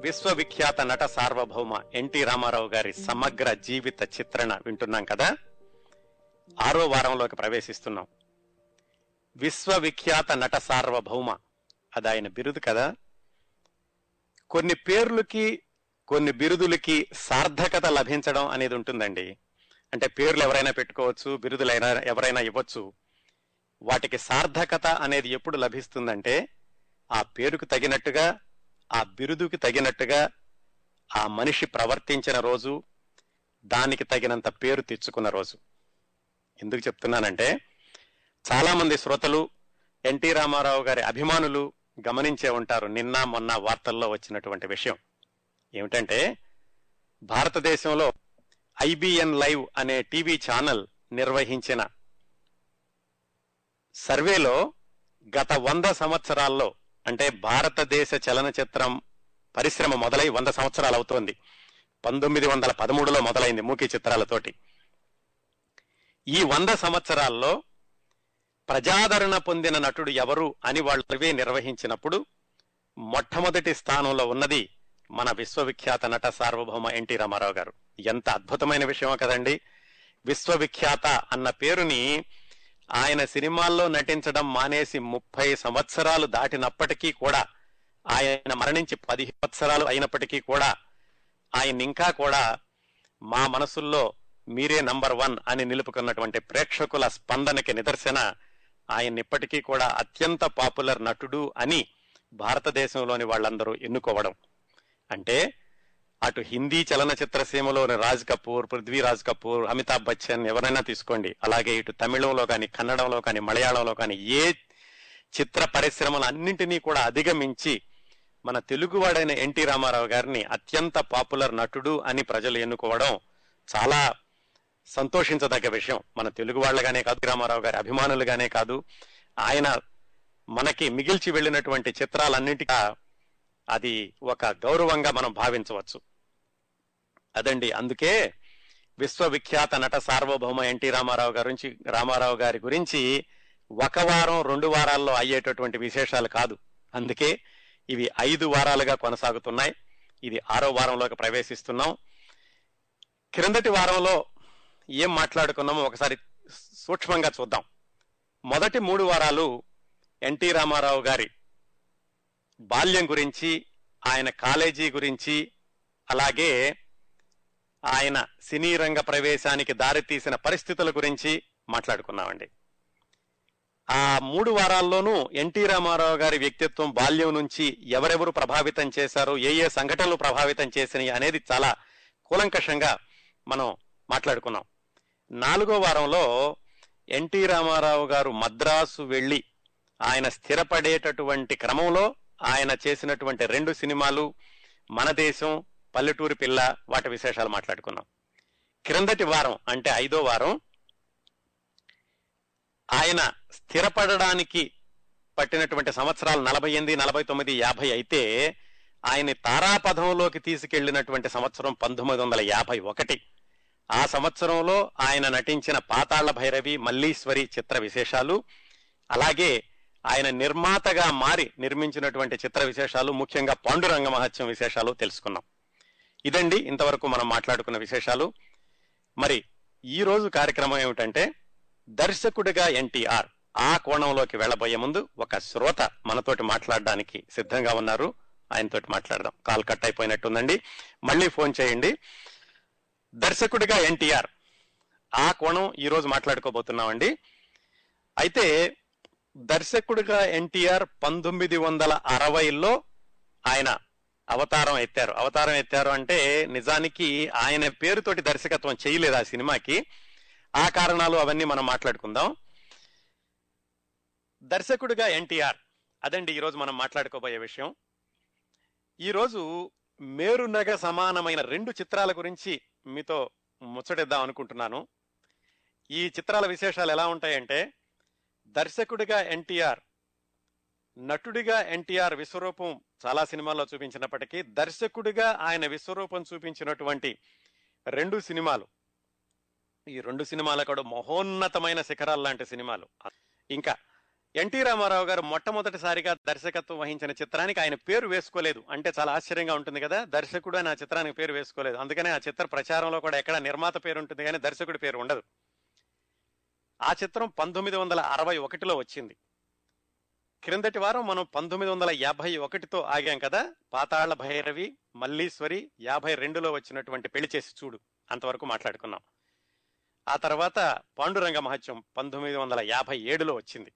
విశ్వవిఖ్యాత నట సార్వభౌమ ఎన్టీ రామారావు గారి సమగ్ర జీవిత చిత్రణ వింటున్నాం కదా? ఆరో వారంలోకి ప్రవేశిస్తున్నాం. విశ్వవిఖ్యాత నట సార్వభౌమ అది ఆయన బిరుదు కదా? కొన్ని పేర్లకి కొన్ని బిరుదులకి సార్థకత లభించడం అనేది ఉంటుందండి. అంటే పేర్లు ఎవరైనా పెట్టుకోవచ్చు బిరుదులైనా ఎవరైనా ఇవ్వచ్చు. వాటికి సార్థకత అనేది ఎప్పుడు లభిస్తుందంటే ఆ పేరుకు తగినట్టుగా ఆ బిరుదుకి తగినట్టుగా ఆ మనిషి ప్రవర్తించిన రోజు దానికి తగినంత పేరు తెచ్చుకున్న రోజు. ఎందుకు చెప్తున్నానంటే చాలామంది శ్రోతలు ఎన్టీ రామారావు గారి అభిమానులు గమనించే ఉంటారు నిన్న మొన్న వార్తల్లో వచ్చినటువంటి విషయం. ఏమిటంటే భారతదేశంలో ఐబిఎన్ లైవ్ అనే టీవీ ఛానల్ నిర్వహించిన సర్వేలో గత వంద సంవత్సరాల్లో అంటే భారతదేశ చలనచిత్రం పరిశ్రమ మొదలై వంద సంవత్సరాలు అవుతోంది. పంతొమ్మిది వందల పదమూడులో మొదలైంది మూకీ చిత్రాలతోటి. ఈ వంద సంవత్సరాల్లో ప్రజాదరణ పొందిన నటుడు ఎవరు అని వాళ్ళు నిర్వహించినప్పుడు మొట్టమొదటి స్థానంలో ఉన్నది మన విశ్వవిఖ్యాత నట సార్వభౌమ ఎన్టీ రామారావు గారు. ఎంత అద్భుతమైన విషయమో కదండి. విశ్వవిఖ్యాత అన్న పేరుని ఆయన సినిమాల్లో నటించడం మానేసి ముప్పై సంవత్సరాలు దాటినప్పటికీ కూడా ఆయన మరణించి పది సంవత్సరాలు అయినప్పటికీ కూడా ఆయన ఇంకా కూడా మా మనసుల్లో మీరే నంబర్ వన్ అని నిలుపుకున్నటువంటి ప్రేక్షకుల స్పందనకి నిదర్శన ఆయన ఇప్పటికీ కూడా అత్యంత పాపులర్ నటుడు అని భారతదేశంలోని వాళ్ళందరూ ఎన్నుకోవడం. అంటే అటు హిందీ చలనచిత్ర సీమలోని రాజ్ కపూర్ పృథ్వీరాజ్ కపూర్ అమితాబ్ బచ్చన్ ఎవరైనా తీసుకోండి. అలాగే ఇటు తమిళంలో కానీ కన్నడంలో కానీ మలయాళంలో కానీ ఏ చిత్ర పరిశ్రమలు అన్నింటినీ కూడా అధిగమించి మన తెలుగువాడైన ఎన్టీ రామారావు గారిని అత్యంత పాపులర్ నటుడు అని ప్రజలు ఎన్నుకోవడం చాలా సంతోషించదగ్గ విషయం. మన తెలుగు వాళ్ళగానే కాదు రామారావు గారి అభిమానులుగానే కాదు ఆయన మనకి మిగిల్చి వెళ్ళినటువంటి చిత్రాలన్నింటిగా అది ఒక గౌరవంగా మనం భావించవచ్చు. అదండి. అందుకే విశ్వవిఖ్యాత నట సార్వభౌమ ఎన్టీ రామారావు గారి గురించి రామారావు గారి గురించి ఒక వారం రెండు వారాల్లో అయ్యేటటువంటి విశేషాలు కాదు. అందుకే ఇవి ఐదు వారాలుగా కొనసాగుతున్నాయి. ఇది ఆరో వారంలోకి ప్రవేశిస్తున్నాం. క్రిందటి వారంలో ఏం మాట్లాడుకున్నామో ఒకసారి సూక్ష్మంగా చూద్దాం. మొదటి మూడు వారాలు ఎన్టీ రామారావు గారి బాల్యం గురించి ఆయన కాలేజీ గురించి అలాగే ఆయన సినీ రంగ ప్రవేశానికి దారితీసిన పరిస్థితుల గురించి మాట్లాడుకున్నామండి. ఆ మూడు వారాల్లోనూ ఎన్టీ రామారావు గారి వ్యక్తిత్వం బాల్యం నుంచి ఎవరెవరు ప్రభావితం చేశారు ఏ ఏ సంఘటనలు ప్రభావితం చేసినాయి అనేది చాలా కూలంకషంగా మనం మాట్లాడుకున్నాం. నాలుగో వారంలో ఎన్టీ రామారావు గారు మద్రాసు వెళ్ళి ఆయన స్థిరపడేటటువంటి క్రమంలో ఆయన చేసినటువంటి రెండు సినిమాలు మన దేశం పల్లెటూరి పిల్ల వాటి విశేషాలు మాట్లాడుకున్నాం క్రిందటి వారం అంటే ఐదో వారం ఆయన స్థిరపడడానికి పట్టినటువంటి సంవత్సరాలు నలభై ఎనిమిది నలభై తొమ్మిది యాభై అయితే ఆయన తారాపథంలోకి తీసుకెళ్ళినటువంటి సంవత్సరం పంతొమ్మిది వందల యాభై ఒకటి. ఆ సంవత్సరంలో ఆయన నటించిన పాతాళ్ళ భైరవి మల్లీశ్వరి చిత్ర విశేషాలు అలాగే ఆయన నిర్మాతగా మారి నిర్మించినటువంటి చిత్ర విశేషాలు ముఖ్యంగా పాండురంగ మహత్యం విశేషాలు తెలుసుకున్నాం. ఇదండి ఇంతవరకు మనం మాట్లాడుకున్న విశేషాలు. మరి ఈ రోజు కార్యక్రమం ఏమిటంటే దర్శకుడిగా ఎన్టీఆర్ ఆ కోణంలోకి వెళ్ళబోయే ముందు ఒక శ్రోత మనతోటి మాట్లాడడానికి సిద్ధంగా ఉన్నారు. ఆయనతోటి మాట్లాడదాం. కాల్ కట్ అయిపోయినట్టుందండి. మళ్ళీ ఫోన్ చేయండి. దర్శకుడిగా ఎన్టీఆర్ ఆ కోణం ఈ రోజు మాట్లాడుకోబోతున్నామండి. అయితే దర్శకుడిగా ఎన్టీఆర్ పంతొమ్మిది వందల అరవైలో ఆయన అవతారం ఎత్తారు. అవతారం ఎత్తారు అంటే నిజానికి ఆయన పేరుతోటి దర్శకత్వం చేయలేదు ఆ సినిమాకి. ఆ కారణాలు అవన్నీ మనం మాట్లాడుకుందాం. దర్శకుడిగా ఎన్టీఆర్. అదండి ఈరోజు మనం మాట్లాడుకోబోయే విషయం. ఈరోజు మేరునగ సమానమైన రెండు చిత్రాల గురించి మీతో ముచ్చటిద్దాం అనుకుంటున్నాను. ఈ చిత్రాల విశేషాలు ఎలా ఉంటాయంటే దర్శకుడిగా ఎన్టీఆర్ నటుడిగా ఎన్టీఆర్ విశ్వరూపం చాలా సినిమాల్లో చూపించినప్పటికీ దర్శకుడిగా ఆయన విశ్వరూపం చూపించినటువంటి రెండు సినిమాలు. ఈ రెండు సినిమాలు కూడా మహోన్నతమైన శిఖరాలు లాంటి సినిమాలు. ఇంకా ఎన్టీ రామారావు గారు మొట్టమొదటిసారిగా దర్శకత్వం వహించిన చిత్రానికి ఆయన పేరు వేసుకోలేదు. అంటే చాలా ఆశ్చర్యంగా ఉంటుంది కదా దర్శకుడు అని ఆ చిత్రానికి పేరు వేసుకోలేదు. అందుకనే ఆ చిత్ర ప్రచారంలో కూడా ఎక్కడ నిర్మాత పేరు ఉంటుంది కానీ దర్శకుడి పేరు ఉండదు. ఆ చిత్రం పంతొమ్మిది వందల అరవై ఒకటిలో వచ్చింది. క్రిందటి వారం మనం పంతొమ్మిది వందల యాభై ఒకటితో ఆగాం కదా? పాతాళ భైరవి మల్లీశ్వరి యాభై రెండులో వచ్చినటువంటి పెళ్ళి చేసి చూడు. అంతవరకు మాట్లాడుకున్నాం. ఆ తర్వాత పాండురంగ మహత్యం పంతొమ్మిది వందల యాభై ఏడులో వచ్చింది.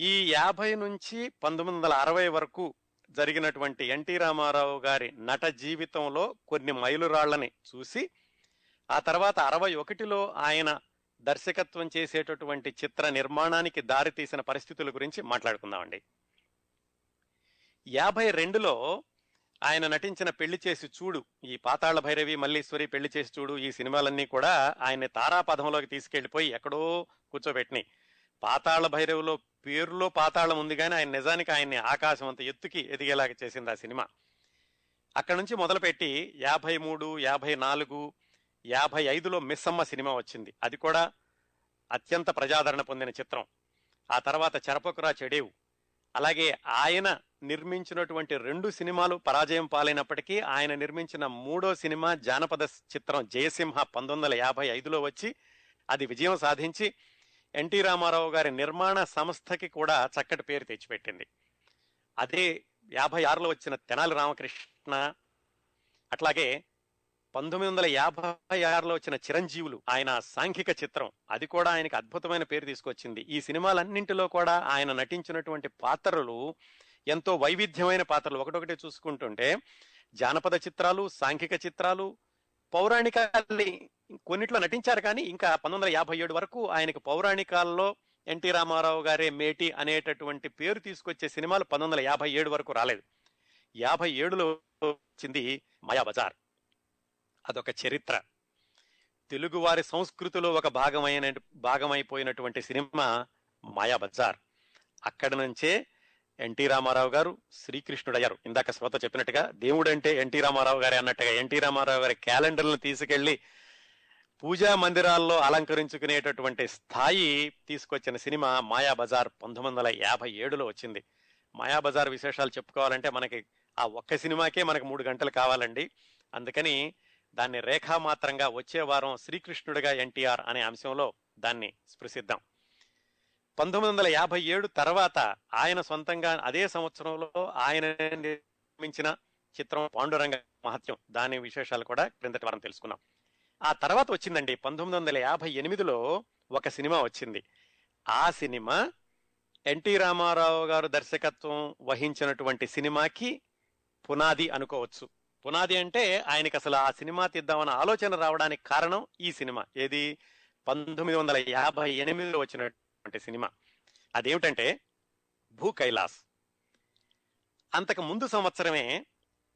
ఈ యాభై నుంచి పంతొమ్మిది వందల అరవై వరకు జరిగినటువంటి ఎన్టీ రామారావు గారి నట జీవితంలో కొన్ని మైలురాళ్ళని చూసి ఆ తర్వాత అరవై ఒకటిలో ఆయన దర్శకత్వం చేసేటటువంటి చిత్ర నిర్మాణానికి దారితీసిన పరిస్థితుల గురించి మాట్లాడుకుందామండి. యాభై రెండులో ఆయన నటించిన పెళ్ళి చేసి చూడు ఈ పాతాళ భైరవి మల్లీశ్వరి పెళ్ళి చేసి చూడు ఈ సినిమాలన్నీ కూడా ఆయన తారాపథంలోకి తీసుకెళ్ళిపోయి ఎక్కడో కూర్చోబెట్టినాయి. పాతాళ భైరవిలో పేరులో పాతాళం ఉంది కానీ ఆయన నిజానికి ఆయన్ని ఆకాశం అంత ఎత్తుకి ఎదిగేలాగా చేసింది ఆ సినిమా. అక్కడ నుంచి మొదలుపెట్టి యాభై మూడు యాభై నాలుగు యాభై ఐదులో మిస్సమ్మ సినిమా వచ్చింది. అది కూడా అత్యంత ప్రజాదరణ పొందిన చిత్రం. ఆ తర్వాత చెరపకురా చెడేవు. అలాగే ఆయన నిర్మించినటువంటి రెండు సినిమాలు పరాజయం పాలైనప్పటికీ ఆయన నిర్మించిన మూడో సినిమా జానపద చిత్రం జయసింహ పంతొమ్మిది వందల యాభై ఐదులో వచ్చి అది విజయం సాధించి ఎన్టీ రామారావు గారి నిర్మాణ సంస్థకి కూడా చక్కటి పేరు తెచ్చిపెట్టింది. అదే యాభై ఆరులో వచ్చిన తెనాలి రామకృష్ణ అట్లాగే పంతొమ్మిది వందల యాభై ఆరులో వచ్చిన చిరంజీవులు ఆయన సాంఘిక చిత్రం. అది కూడా ఆయనకి అద్భుతమైన పేరు తీసుకొచ్చింది. ఈ సినిమాలన్నింటిలో కూడా ఆయన నటించినటువంటి పాత్రలు ఎంతో వైవిధ్యమైన పాత్రలు. ఒకటొకటి చూసుకుంటుంటే జానపద చిత్రాలు సాంఘిక చిత్రాలు పౌరాణికాల్ని కొన్నిట్లో నటించారు కానీ ఇంకా పంతొమ్మిది వందల యాభై ఏడు వరకు ఆయనకు పౌరాణికాల్లో ఎన్టీ రామారావు గారే మేటి అనేటటువంటి పేరు తీసుకొచ్చే సినిమాలు పంతొమ్మిది వందల యాభై ఏడు వరకు రాలేదు. యాభై ఏడులో వచ్చింది మాయాబజార్. అదొక చరిత్ర. తెలుగువారి సంస్కృతిలో ఒక భాగమైన భాగమైపోయినటువంటి సినిమా మాయాబజార్. అక్కడి నుంచే ఎన్టీ రామారావు గారు శ్రీకృష్ణుడు అయ్యారు ఇందాక శ్రోత చెప్పినట్టుగా దేవుడు అంటే ఎన్టీ రామారావు గారే అన్నట్టుగా ఎన్టీ రామారావు గారి క్యాలెండర్లను తీసుకెళ్ళి పూజా మందిరాల్లో అలంకరించుకునేటటువంటి స్థాయి తీసుకొచ్చిన సినిమా మాయాబజార్ పంతొమ్మిది వందల యాభై ఏడులో వచ్చింది. మాయాబజార్ విశేషాలు చెప్పుకోవాలంటే మనకి ఆ ఒక్క సినిమాకే మనకు మూడు గంటలు కావాలండి. అందుకని దాన్ని రేఖామాత్రంగా వచ్చే వారం శ్రీకృష్ణుడిగా ఎన్టీఆర్ అనే అంశంలో దాన్ని స్పృశిద్దాం. పంతొమ్మిది వందల యాభై ఏడు తర్వాత ఆయన సొంతంగా అదే సంవత్సరంలో ఆయన నిర్మించిన చిత్రం పాండురంగ మహత్యం. దాని విశేషాలు కూడా క్రిందటి వారం తెలుసుకున్నాం ఆ తర్వాత వచ్చిందండి పంతొమ్మిది వందల యాభై ఎనిమిదిలో ఒక సినిమా వచ్చింది. ఆ సినిమా ఎన్టీ రామారావు గారు దర్శకత్వం వహించినటువంటి సినిమాకి పునాది అనుకోవచ్చు. పునాది అంటే ఆయనకి అసలు ఆ సినిమా తీద్దామన్న ఆలోచన రావడానికి కారణం ఈ సినిమా. ఏది? పంతొమ్మిది వందల యాభై ఎనిమిదిలో వచ్చినటువంటి సినిమా. అదేమిటంటే భూ కైలాస్. అంతకు ముందు సంవత్సరమే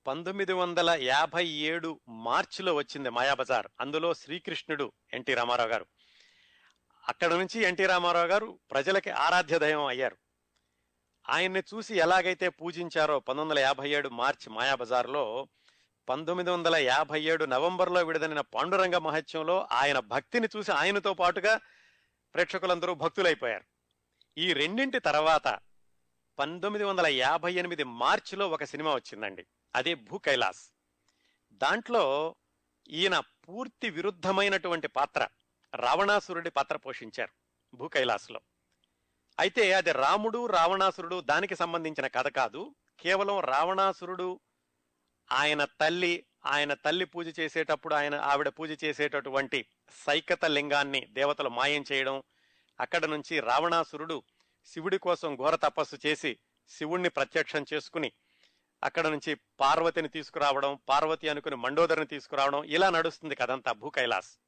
పంతొమ్మిది వందల యాభై ఏడు మార్చిలో వచ్చింది మాయాబజార్. అందులో శ్రీకృష్ణుడు ఎన్టీ రామారావు గారు. అక్కడ నుంచి ఎన్టీ రామారావు గారు ప్రజలకి ఆరాధ్య దైవం అయ్యారు. ఆయన్ని చూసి ఎలాగైతే పూజించారో పంతొమ్మిది వందల యాభై ఏడు మార్చి మాయాబజార్లో పంతొమ్మిది వందల యాభై ఏడు నవంబర్లో విడుదలైన పాండురంగ మహత్యంలో ఆయన భక్తిని చూసి ఆయనతో పాటుగా ప్రేక్షకులందరూ భక్తులైపోయారు. ఈ రెండింటి తర్వాత పంతొమ్మిది వందల యాభై ఎనిమిది మార్చిలో ఒక సినిమా వచ్చిందండి. అదే భూ కైలాస్. దాంట్లో ఈయన పూర్తి విరుద్ధమైనటువంటి పాత్ర రావణాసురుడి పాత్ర పోషించారు భూ కైలాస్లో. అయితే అది రాముడు రావణాసురుడు దానికి సంబంధించిన కథ కాదు. కేవలం రావణాసురుడు ఆయన తల్లి ఆయన తల్లి పూజ చేసేటప్పుడు ఆయన ఆవిడ పూజ చేసేటటువంటి సైకత లింగాన్ని దేవతలు మాయం చేయడం అక్కడ నుంచి రావణాసురుడు శివుడి కోసం ఘోర తపస్సు చేసి శివుణ్ణి ప్రత్యక్షం చేసుకుని అక్కడ నుంచి పార్వతిని తీసుకురావడం పార్వతి అనుకుని మండోదరిని తీసుకురావడం ఇలా నడుస్తుంది కథంతా భూ కైలాస్.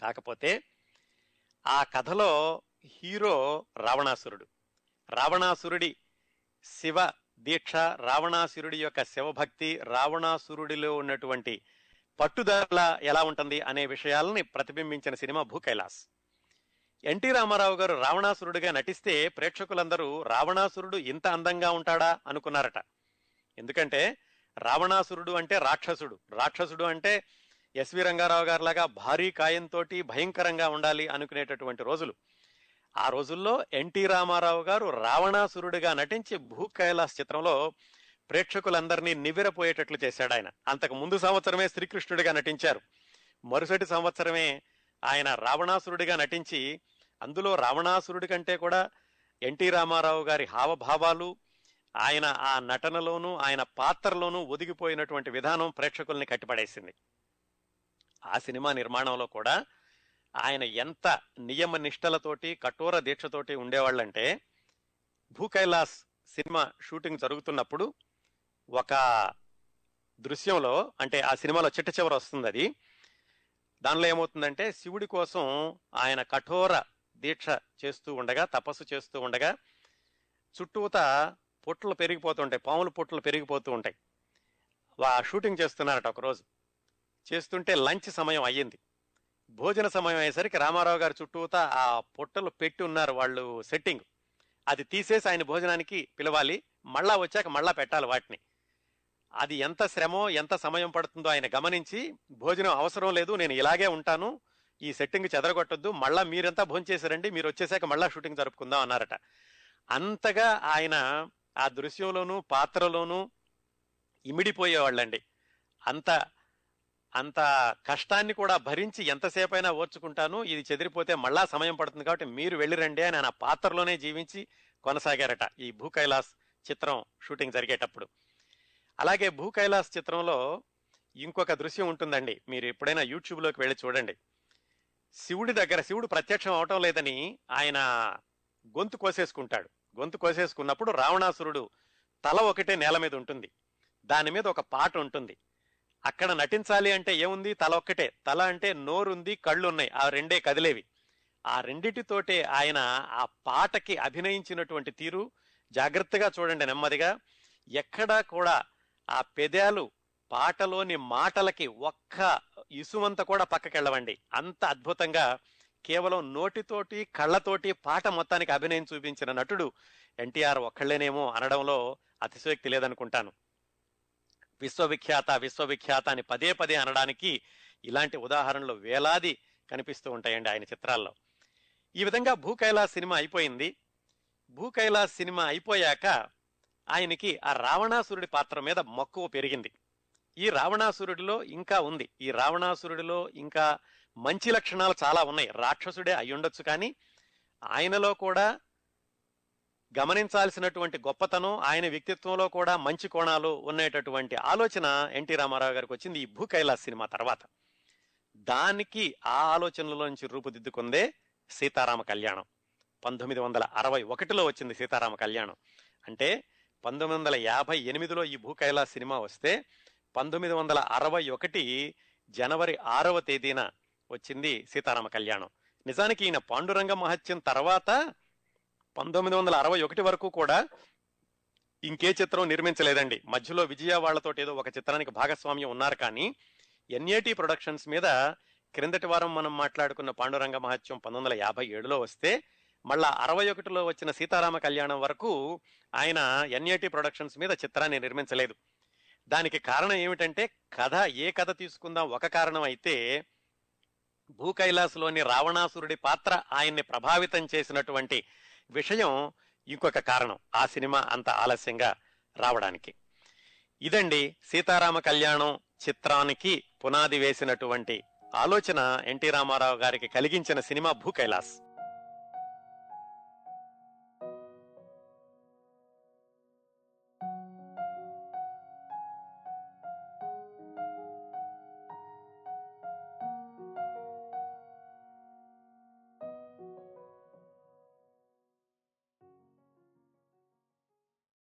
కాకపోతే ఆ కథలో హీరో రావణాసురుడు. రావణాసురుడి శివ దీక్ష రావణాసురుడి యొక్క శివభక్తి రావణాసురుడిలో ఉన్నటువంటి పట్టుదల ఎలా ఉంటుంది అనే విషయాలని ప్రతిబింబించిన సినిమా భూ కైలాస్. ఎన్టీ రామారావు గారు రావణాసురుడిగా నటిస్తే ప్రేక్షకులందరూ రావణాసురుడు ఇంత అందంగా ఉంటాడా అనుకున్నారట. ఎందుకంటే రావణాసురుడు అంటే రాక్షసుడు. రాక్షసుడు అంటే ఎస్వి రంగారావు గారిలాగా భారీ కాయంతో భయంకరంగా ఉండాలి అనుకునేటటువంటి రోజులు. ఆ రోజుల్లో ఎన్టీ రామారావు గారు రావణాసురుడిగా నటించి భూ కైలాస్ చిత్రంలో ప్రేక్షకులందరినీ నివ్వెరపోయేటట్లు చేశాడు ఆయన. అంతకు ముందు సంవత్సరమే శ్రీకృష్ణుడిగా నటించారు. మరుసటి సంవత్సరమే ఆయన రావణాసురుడిగా నటించి అందులో రావణాసురుడి కంటే కూడా ఎన్టీ రామారావు గారి హావభావాలు ఆయన ఆ నటనలోనూ ఆయన పాత్రలోనూ ఒదిగిపోయినటువంటి విధానం ప్రేక్షకుల్ని కట్టిపడేసింది. ఆ సినిమా నిర్మాణంలో కూడా ఆయన ఎంత నియమ నిష్టలతోటి కఠోర దీక్షతోటి ఉండేవాళ్ళంటే భూ కైలాస్ సినిమా షూటింగ్ జరుగుతున్నప్పుడు ఒక దృశ్యంలో అంటే ఆ సినిమాలో చిట్ట చివరి వస్తుంది అది. దానిలో ఏమవుతుందంటే శివుడి కోసం ఆయన కఠోర దీక్ష చేస్తూ ఉండగా తపస్సు చేస్తూ ఉండగా చుట్టూత పొట్లు పెరిగిపోతుంటాయి పాముల పొట్లు పెరిగిపోతూ ఉంటాయి. వా షూటింగ్ చేస్తున్నారట ఒకరోజు. చేస్తుంటే లంచ్ సమయం అయ్యింది. భోజన సమయం అయ్యేసరికి రామారావు గారు చుట్టూతా ఆ పుట్టలు పెట్టి ఉన్నారు వాళ్ళు సెట్టింగ్. అది తీసేసి ఆయన భోజనానికి పిలవాలి. మళ్ళా వచ్చాక మళ్ళా పెట్టాలి వాటిని. అది ఎంత శ్రమో ఎంత సమయం పడుతుందో ఆయన గమనించి భోజనం అవసరం లేదు నేను ఇలాగే ఉంటాను ఈ సెట్టింగ్ చెదరగొట్టద్దు మళ్ళా మీరంతా భోంచేసారండి మీరు వచ్చేసాక మళ్ళా షూటింగ్ జరుపుకుందాం అన్నారట. అంతగా ఆయన ఆ దృశ్యంలోనూ పాత్రలోనూ ఇమిడిపోయేవాళ్ళండి. అంత అంత కష్టాన్ని కూడా భరించి ఎంతసేపైనా ఓర్చుకుంటాను. ఇది చెదిరిపోతే మళ్ళా సమయం పడుతుంది కాబట్టి మీరు వెళ్ళిరండి అని ఆయన పాత్రలోనే జీవించి కొనసాగారట ఈ భూ కైలాస్ చిత్రం షూటింగ్ జరిగేటప్పుడు. అలాగే భూ కైలాస్ చిత్రంలో ఇంకొక దృశ్యం ఉంటుందండి. మీరు ఎప్పుడైనా యూట్యూబ్లోకి వెళ్ళి చూడండి. శివుడి దగ్గర శివుడు ప్రత్యక్షం అవటం లేదని ఆయన గొంతు కోసేసుకుంటాడు. గొంతు కోసేసుకున్నప్పుడు రావణాసురుడు తల ఒకటే నేల మీద ఉంటుంది. దాని మీద ఒక పాట ఉంటుంది. అక్కడ నటించాలి అంటే ఏముంది? తల ఒక్కటే. తల అంటే నోరుంది కళ్ళు ఉన్నాయి ఆ రెండే కదిలేవి. ఆ రెండిటితోటే ఆయన ఆ పాటకి అభినయించినటువంటి తీరు. జాగ్రత్తగా చూడండి నెమ్మదిగా. ఎక్కడా కూడా ఆ పెదాలు పాటలోని మాటలకి ఒక్క ఇసుమంత కూడా పక్కకెళ్ళవండి. అంత అద్భుతంగా కేవలం నోటితోటి కళ్ళతోటి పాట మొత్తానికి అభినయం చూపించిన నటుడు ఎన్టీఆర్ ఒక్కళ్ళేనేమో అనడంలో అతిశయోక్తి లేదనుకుంటాను. విశ్వవిఖ్యాత విశ్వవిఖ్యాత అని పదే పదే అనడానికి ఇలాంటి ఉదాహరణలు వేలాది కనిపిస్తూ ఉంటాయండి ఆయన చిత్రాల్లో. ఈ విధంగా భూ కైలాస్ సినిమా అయిపోయింది. భూ కైలాస్ సినిమా అయిపోయాక ఆయనకి ఆ రావణాసురుడి పాత్ర మీద మక్కువ పెరిగింది. ఈ రావణాసురుడిలో ఇంకా ఉంది. ఈ రావణాసురుడిలో ఇంకా మంచి లక్షణాలు చాలా ఉన్నాయి. రాక్షసుడే అయ్యుండొచ్చు కానీ ఆయనలో కూడా గమనించాల్సినటువంటి గొప్పతనం ఆయన వ్యక్తిత్వంలో కూడా మంచి కోణాలు ఉండేటటువంటి ఆలోచన ఎన్టీ రామారావు గారికి వచ్చింది ఈ భూ కైలాస్ సినిమా తర్వాత. దానికి ఆ ఆలోచనలోంచి రూపుదిద్దుకుందే సీతారామ కళ్యాణం. పంతొమ్మిది వందల అరవై ఒకటిలో వచ్చింది సీతారామ కళ్యాణం. అంటే పంతొమ్మిది వందల యాభై ఎనిమిదిలో ఈ భూ కైలాస్ సినిమా వస్తే పంతొమ్మిది వందల అరవై ఒకటి జనవరి ఆరవ తేదీన వచ్చింది సీతారామ కళ్యాణం. నిజానికి ఈయన పాండురంగ మహత్యం తర్వాత పంతొమ్మిది వందల అరవై ఒకటి వరకు కూడా ఇంకే చిత్రం నిర్మించలేదండి. మధ్యలో విజయ ఏదో ఒక చిత్రానికి భాగస్వామ్యం ఉన్నారు కానీ ఎన్ఏటి ప్రొడక్షన్స్ మీద క్రిందటి వారం మనం మాట్లాడుకున్న పాండురంగ మహత్యం పంతొమ్మిది వందల యాభై ఏడులో వస్తే మళ్ళా అరవై ఒకటిలో వచ్చిన సీతారామ కళ్యాణం వరకు ఆయన ఎన్ఏటి ప్రొడక్షన్స్ మీద చిత్రాన్ని నిర్మించలేదు. దానికి కారణం ఏమిటంటే కథ ఏ కథ తీసుకుందాం ఒక కారణం అయితే భూ కైలాసులోని రావణాసురుడి పాత్ర ఆయన్ని ప్రభావితం చేసినటువంటి విషయం ఇంకొక కారణం ఆ సినిమా అంత ఆలస్యంగా రావడానికి. ఇదండి సీతారామ కళ్యాణం చిత్రానికి పునాది వేసినటువంటి ఆలోచన ఎన్టీ రామారావు గారికి కలిగించిన సినిమా భూ కైలాస్